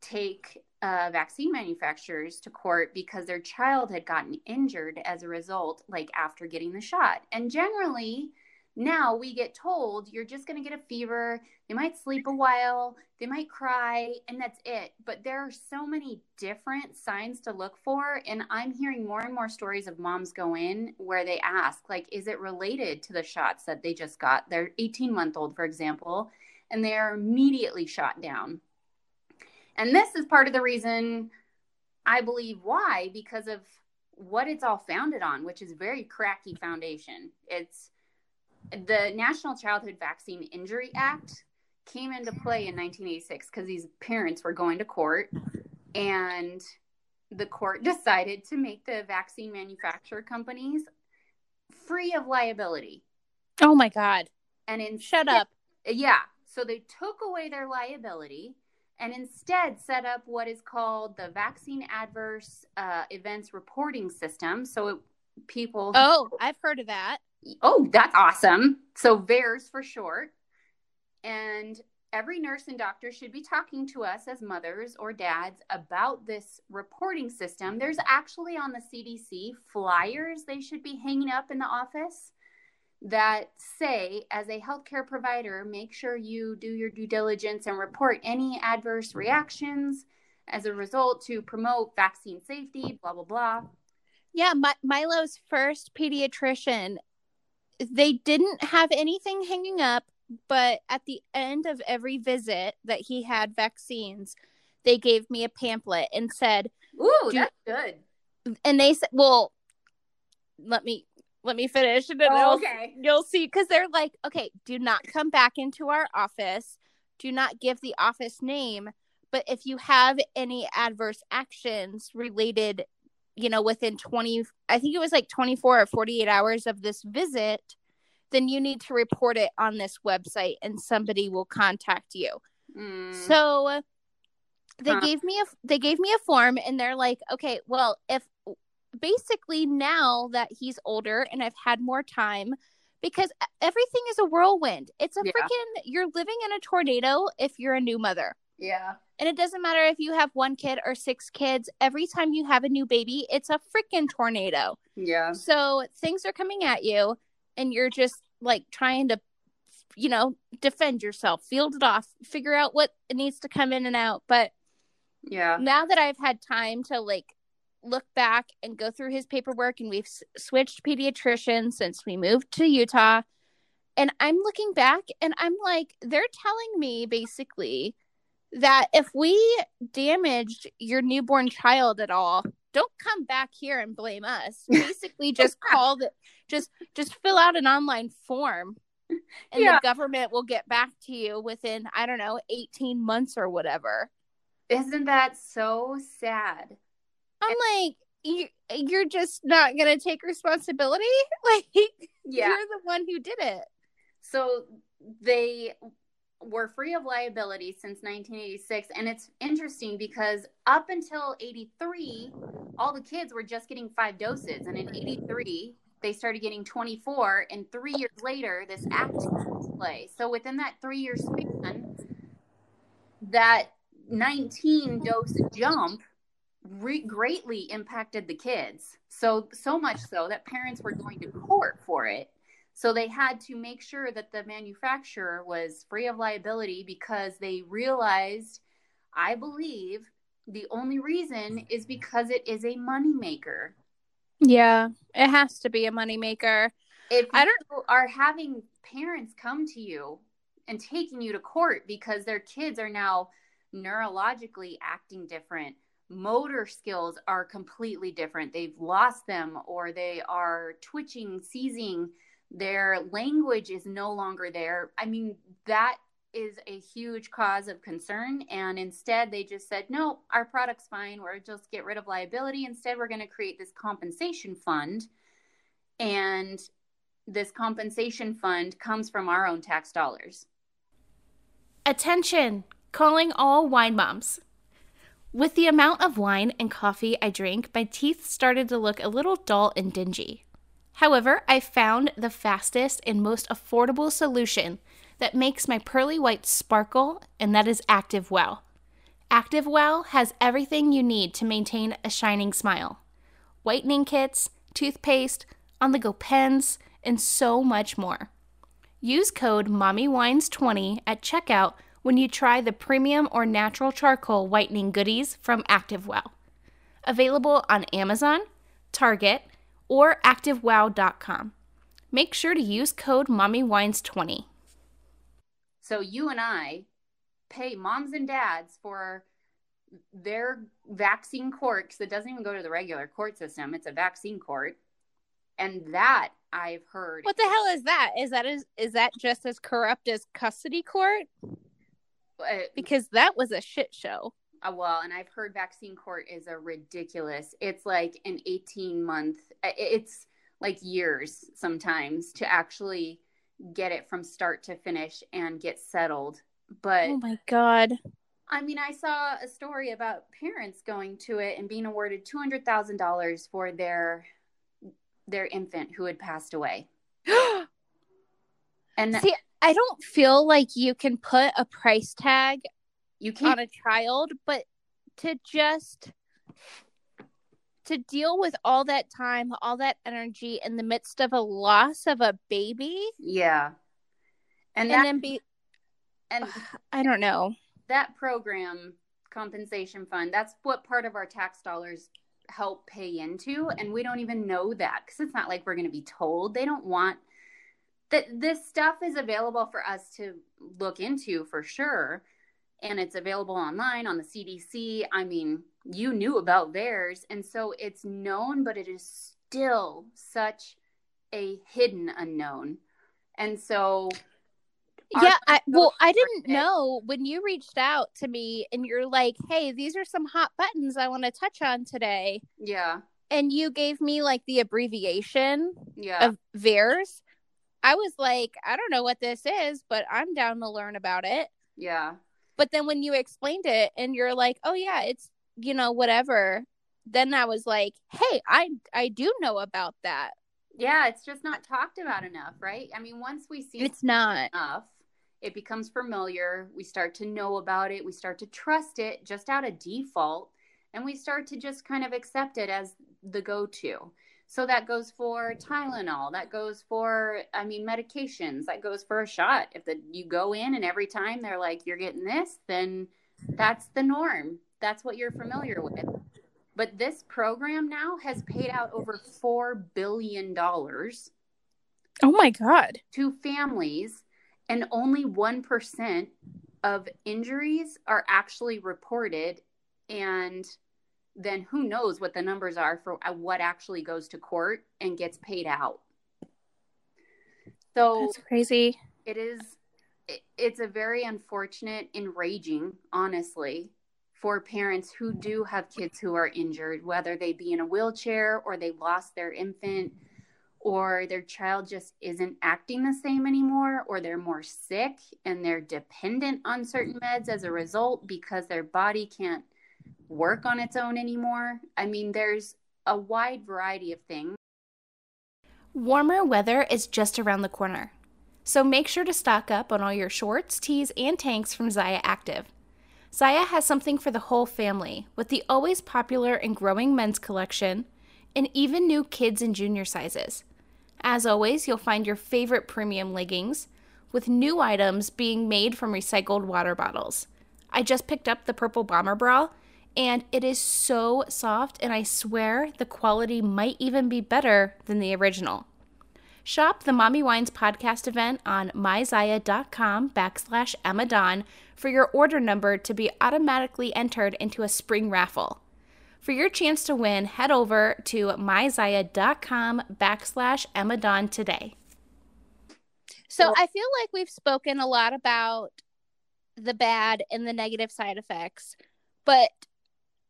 take uh, vaccine manufacturers to court because their child had gotten injured as a result, like after getting the shot. And generally, now we get told you're just going to get a fever. They might sleep a while, they might cry, and that's it. But there are so many different signs to look for. And I'm hearing more and more stories of moms go in where they ask, like, is it related to the shots that they just got? Their 18 month old, for example, and they're immediately shot down and this is part of the reason I believe why, because of what it's all founded on, which is very cracky foundation. It's the National Childhood Vaccine Injury Act came into play in 1986 because these parents were going to court and the court decided to make the vaccine manufacturer companies free of liability. Oh my God. And in shut up. Yeah. So they took away their liability and instead set up what is called the Vaccine Adverse uh, Events Reporting System. So it, people. Oh, I've heard of that. Oh, that's awesome. So VAERS for short. And every nurse and doctor should be talking to us as mothers or dads about this reporting system. There's actually on the CDC flyers they should be hanging up in the office that say, as a healthcare provider, make sure you do your due diligence and report any adverse reactions as a result to promote vaccine safety, blah, blah, blah. Yeah, My- Milo's first pediatrician, they didn't have anything hanging up, but at the end of every visit that he had vaccines, they gave me a pamphlet and said, Ooh, that's good. And they said, well, let me let me finish and then oh, okay. you'll see because they're like okay do not come back into our office do not give the office name but if you have any adverse actions related you know within 20 i think it was like 24 or 48 hours of this visit then you need to report it on this website and somebody will contact you mm. so they huh. gave me a they gave me a form and they're like okay well if basically now that he's older and I've had more time because everything is a whirlwind. It's a yeah. freaking you're living in a tornado if you're a new mother. Yeah. And it doesn't matter if you have one kid or six kids, every time you have a new baby, it's a freaking tornado. Yeah. So things are coming at you and you're just like trying to you know, defend yourself, field it off, figure out what needs to come in and out. But yeah. Now that I've had time to like look back and go through his paperwork and we've s- switched pediatricians since we moved to Utah and I'm looking back and I'm like they're telling me basically that if we damaged your newborn child at all don't come back here and blame us basically just call the just just fill out an online form and Yeah. the government will get back to you within I don't know 18 months or whatever. Isn't that so sad? I'm like you you're just not to take responsibility? Like Yeah. you're the one who did it. So they were free of liability since 1986 and it's interesting because up until 83 all the kids were just getting 5 doses and in 83 they started getting 24 and 3 years later this act came into play. So within that 3 year span that 19 dose jump re- greatly impacted the kids. So so much so that parents were going to court for it. So they had to make sure that the manufacturer was free of liability because they realized, I believe, the only reason is mm-hmm. because it is a moneymaker. Yeah, it has to be a moneymaker. If I you are having parents come to you and taking you to court because their kids are now neurologically acting different, motor skills are completely different. They've lost them or they are twitching, seizing, their language is no longer there. I mean, that is a huge cause of concern. And instead, they just said, no, our product's fine. We're just get rid of liability. Instead, we're going to create this compensation fund. And this compensation fund comes from our own tax dollars. Attention, calling all wine moms. With the amount of wine and coffee I drink, my teeth started to look a little dull and dingy. However, I found the fastest and most affordable solution that makes my pearly white sparkle, and that is Active Wow. Active Wow has everything you need to maintain a shining smile whitening kits, toothpaste, on the go pens, and so much more. Use code MommyWines20 at checkout when you try the premium or natural charcoal whitening goodies from Active ActiveWow. Available on Amazon, Target, or ActiveWow.com. Make sure to use code MommyWines20. So you and I pay moms and dads for their vaccine court because it doesn't even go to the regular court system. It's a vaccine court. And that I've heard. What the hell is that? Is that is, is that just as corrupt as custody court? uh, Because that was a shit show. Uh, well, and I've heard vaccine court is a ridiculous. It's like an 18 month, it's like years sometimes to actually get it from start to finish and get settled. But Oh my god. I mean, I saw a story about parents going to it and being awarded $200,000 for their their infant who had passed away. And See, I don't feel like you can put a price tag you on can't a child, but to just to deal with all that time, all that energy in the midst of a loss of a baby, yeah. And and, that then be and I don't know. that program compensation fund that's what part of our tax dollars help pay into and we don't even know that because it's not like we're going to be told they don't want that this stuff is available for us to look into for sure and it's available online on the cdc i mean you knew about VAERS and so it's known but it is still such a hidden unknown and so yeah, I, well, I didn't it. know when you reached out to me and you're like, "Hey, these are some hot buttons I want to touch on today." yeah And you gave me like the abbreviation yeah of VAERS. I was like, I don't know what this is, but I'm down to learn about it. yeah But then when you explained it and you're like, "Oh yeah, it's, you know, whatever." Then I was like, "Hey, I I do know about that." Yeah, it's just not talked about enough, right? I mean, once we see It's not. enough, it becomes familiar. We start to know about it. We start to trust it just out of default. And we start to just kind of accept it as the go to. So that goes for Tylenol. That goes for, I mean, medications. That goes for a shot. If the, you go in and every time they're like, you're getting this, then that's the norm. That's what you're familiar with. But this program now has paid out over $4 billion. Oh my god. to families, and only 1% of injuries are actually reported. And then who knows what the numbers are for uh, what actually goes to court and gets paid out. So That's crazy. it is it- it's a very unfortunate enraging honestly for parents who do have kids who are injured whether they be in a wheelchair or they lost their infant or their child just isn't acting the same anymore or they're more sick and they're dependent on certain meds as a result because their body can't work on its own anymore i mean there's a wide variety of things Warmer weather is just around the corner. So make sure to stock up on all your shorts, tees, and tanks from Zyia Active. Zyia has something for the whole family with the always popular and growing men's collection and even new kids and junior sizes. As always, you'll find your favorite premium leggings with new items being made from recycled water bottles. I just picked up the purple bomber bra and it is so soft and I swear the quality might even be better than the original. Shop the Mommy Wines podcast event on myzyia.com backslash Emma Dawn for your order number to be automatically entered into a spring raffle. For your chance to win, head over to myzyia.com backslash Emma Dawn today. So I feel like we've spoken a lot about the bad and the negative side effects, but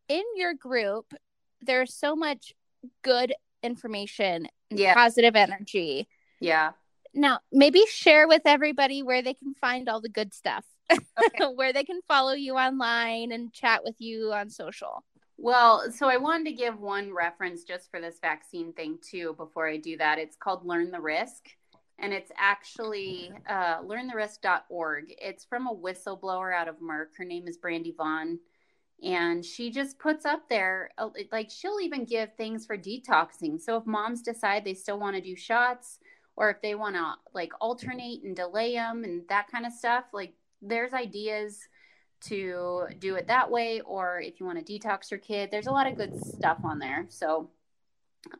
in your group, there's so much good information, and Yeah. positive energy. yeah Now, maybe share with everybody where they can find all the good stuff, Okay. where they can follow you online and chat with you on social. Well, so I wanted to give one reference just for this vaccine thing too before I do that. It's called Learn the Risk, and it's actually uh, learntherisk.org. It's from a whistleblower out of Merck. Her name is Brandy Vaughan, and she just puts up there uh, like she'll even give things for detoxing. So if moms decide they still want to do shots, or if they want to like alternate and delay them and that kind of stuff, like there's ideas to do it that way or if you want to detox your kid there's a lot of good stuff on there. So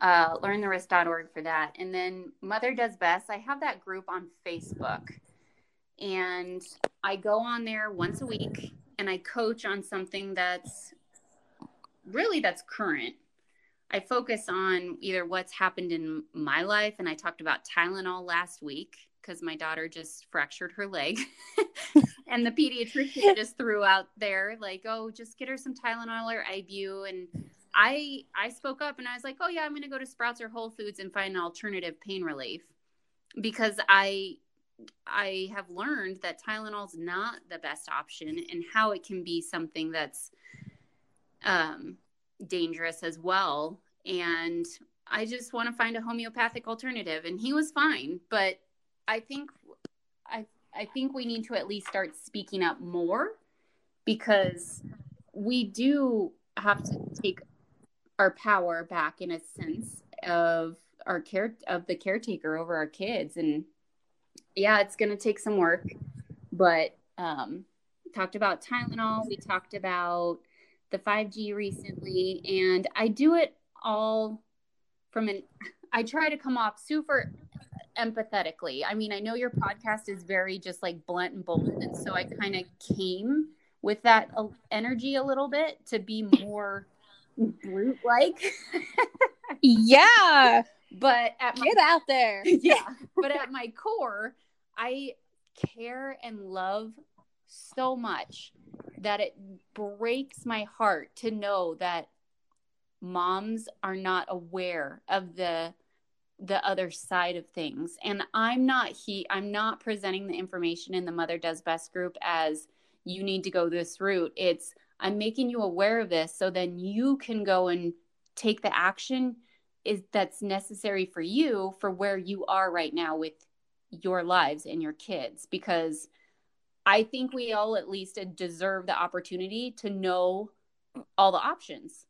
uh, learntherisk.org for that. And then mother does best i have that group on facebook. And i go on there once a week and i coach on something that's really that's current. I focus on either what's happened in my life and i talked about tylenol last week because my daughter just fractured her leg and the pediatrician just threw out there like oh just get her some tylenol or ibu and i i spoke up and i was like oh yeah i'm going to go to sprouts or whole foods and find an alternative pain relief because i i have learned that tylenol's not the best option and how it can be something that's um dangerous as well. And i just want to find a homeopathic alternative and he was fine. But i think i I think we need to at least start speaking up more because we do have to take our power back in a sense of our care of the caretaker over our kids. And yeah it's going to take some work but um talked about Tylenol we talked about the 5G recently and I do it all from an I try to come off super empathetically. I mean, I know your podcast is very just like blunt and bold, and so I kind of came with that uh, energy a little bit to be more brute like. Yeah, but at my get out there. yeah, but at my core, I care and love so much that it breaks my heart to know that moms are not aware of the the other side of things and i'm not he i'm not presenting the information in the mother does best group as you need to go this route it's i'm making you aware of this so then you can go and take the action is that's necessary for you for where you are right now with your lives and your kids because i think we all at least deserve the opportunity to know all the options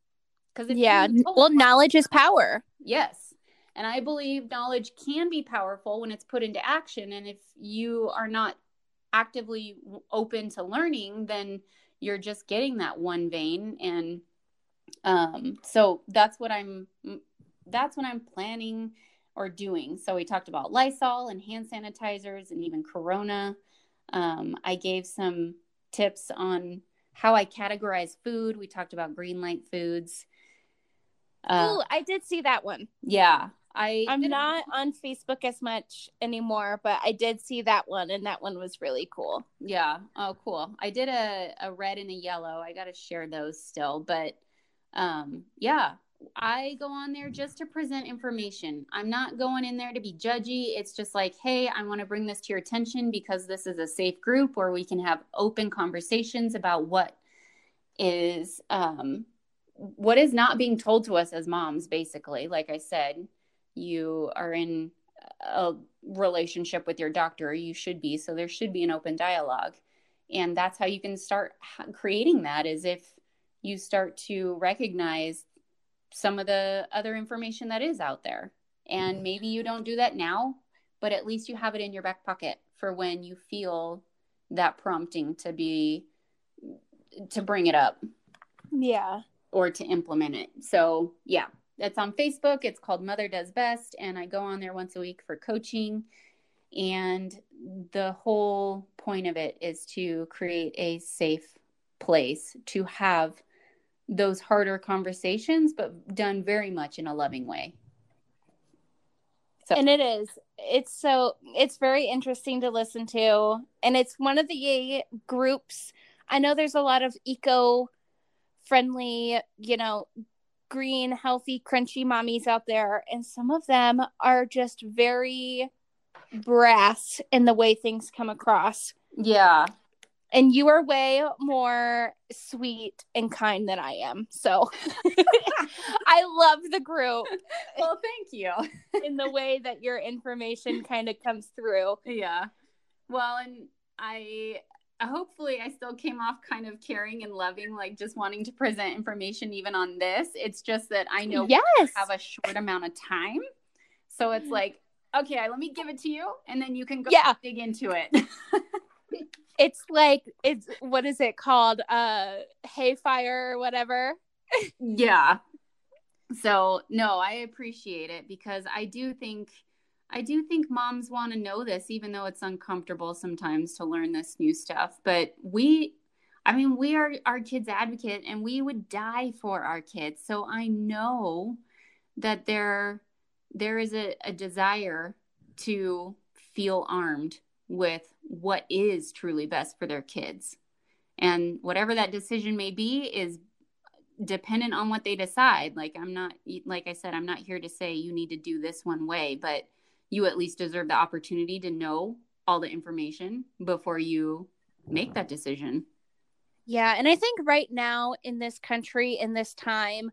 because Yeah, well, knowledge is power. Yes. And I believe knowledge can be powerful when it's put into action. And if you are not actively open to learning, then you're just getting that one vein. And um, so that's what I'm, that's what I'm planning or doing. So we talked about Lysol and hand sanitizers and even Corona. Um, I gave some tips on how I categorize food. We talked about green light foods. Uh, Ooh, I did see that one. yeah. I I'm not on Facebook as much anymore, but I did see that one, and that one was really cool. Yeah. Oh, cool. I did a, a red and a yellow. I got to share those still. But um, yeah, I go on there just to present information. I'm not going in there to be judgy. It's just like, hey, I want to bring this to your attention because this is a safe group where we can have open conversations about what is um, what is not being told to us as moms. Basically, like I said, you are in a relationship with your doctor, you should be. So there should be an open dialogue, and that's how you can start creating that. Is if you start to recognize some of the other information that is out there. And mm-hmm. maybe you don't do that now, but at least you have it in your back pocket for when you feel that prompting to be to bring it up. Yeah. Or to implement it. So, yeah, that's on Facebook. It's called Mother Does Best. And I go on there once a week for coaching. And the whole point of it is to create a safe place to have those harder conversations, but done very much in a loving way. So. And it is. It's so it's very interesting to listen to. And it's one of the groups. I know there's a lot of eco friendly, you know, green, healthy, crunchy mommies out there. And some of them are just very brass in the way things come across. Yeah and you are way more sweet and kind than I am. So I love the group. Well, thank you. in the way that your information kind of comes through. Yeah. Well, and I hopefully I still came off kind of caring and loving, like just wanting to present information even on this. It's just that I know yes. we have a short amount of time. So it's mm. like, okay, let me give it to you and then you can go yeah. dig into it it's like it's what is it called? Uh hayfire or whatever. yeah. So no, I appreciate it because I do think I do think moms want to know this, even though it's uncomfortable sometimes to learn this new stuff. But we, I mean, we are our kids' advocate and we would die for our kids. So I know that there, there is a, a desire to feel armed with what is truly best for their kids. And whatever that decision may be is dependent on what they decide. Like, I'm not, like I said, I'm not here to say you need to do this one way, but you at least deserve the opportunity to know all the information before you make that decision. Yeah. And I think right now in this country, in this time,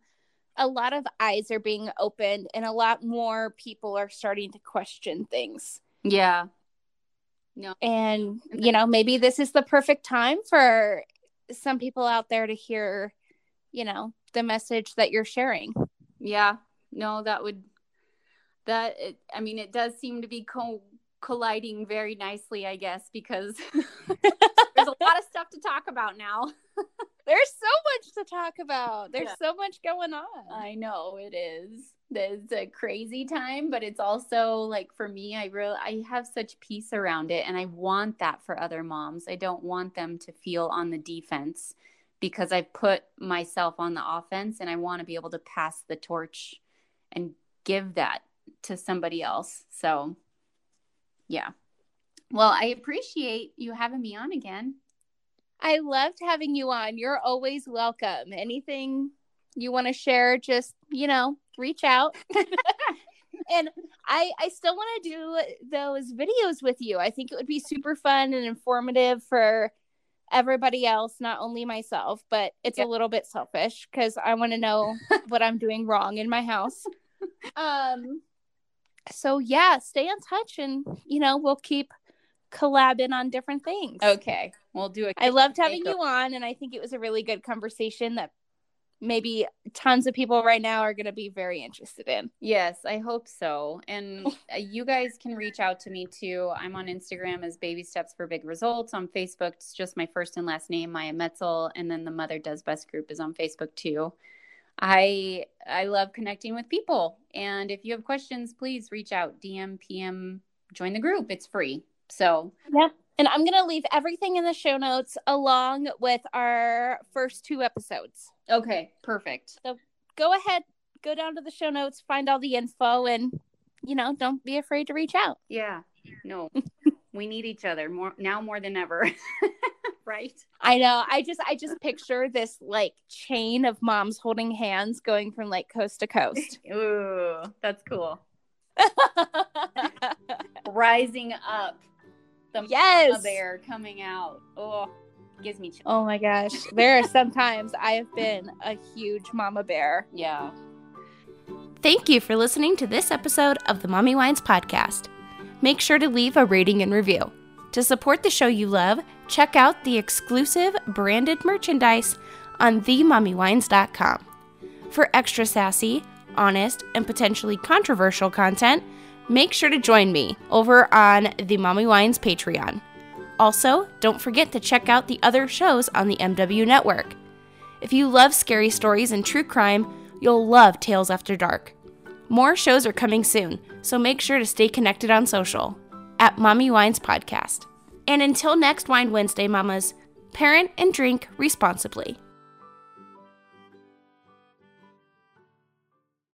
a lot of eyes are being opened and a lot more people are starting to question things. Yeah. No. And, you know, maybe this is the perfect time for some people out there to hear, you know, the message that you're sharing. Yeah. No, that would, that, it, I mean, it does seem to be co- colliding very nicely, I guess, because there's a lot of stuff to talk about now. there's so much to talk about. There's yeah. so much going on. I know it is it's a crazy time but it's also like for me i really i have such peace around it and i want that for other moms i don't want them to feel on the defense because i've put myself on the offense and i want to be able to pass the torch and give that to somebody else so yeah well i appreciate you having me on again i loved having you on you're always welcome anything you want to share just you know reach out. and I I still want to do those videos with you. I think it would be super fun and informative for everybody else, not only myself, but it's yep. a little bit selfish because I want to know what I'm doing wrong in my house. Um so yeah, stay in touch and you know, we'll keep collabing on different things. Okay. We'll do it. I loved having you on and I think it was a really good conversation that maybe tons of people right now are going to be very interested in. Yes, I hope so. And uh, you guys can reach out to me too. I'm on Instagram as Baby Steps for Big Results. On Facebook, it's just my first and last name, Maya Metzel, and then the Mother Does Best group is on Facebook too. I I love connecting with people, and if you have questions, please reach out, DM, PM, join the group. It's free. So yeah. And I'm going to leave everything in the show notes along with our first two episodes. Okay, perfect. So go ahead, go down to the show notes, find all the info, and you know, don't be afraid to reach out. Yeah. No. we need each other more now more than ever. right? I know. I just I just picture this like chain of moms holding hands going from like coast to coast. Ooh, that's cool. Rising up. The yes. mama bear coming out. Oh, gives me chills. Oh my gosh. There are sometimes I have been a huge mama bear. Yeah. Thank you for listening to this episode of the Mommy Wines podcast. Make sure to leave a rating and review. To support the show you love, check out the exclusive branded merchandise on themommywines.com. For extra sassy, honest, and potentially controversial content, make sure to join me over on the Mommy Wines Patreon. Also, don't forget to check out the other shows on the MW network. If you love scary stories and true crime, you'll love Tales After Dark. More shows are coming soon, so make sure to stay connected on social at Mommy Wines Podcast. And until next Wine Wednesday, mamas, parent and drink responsibly.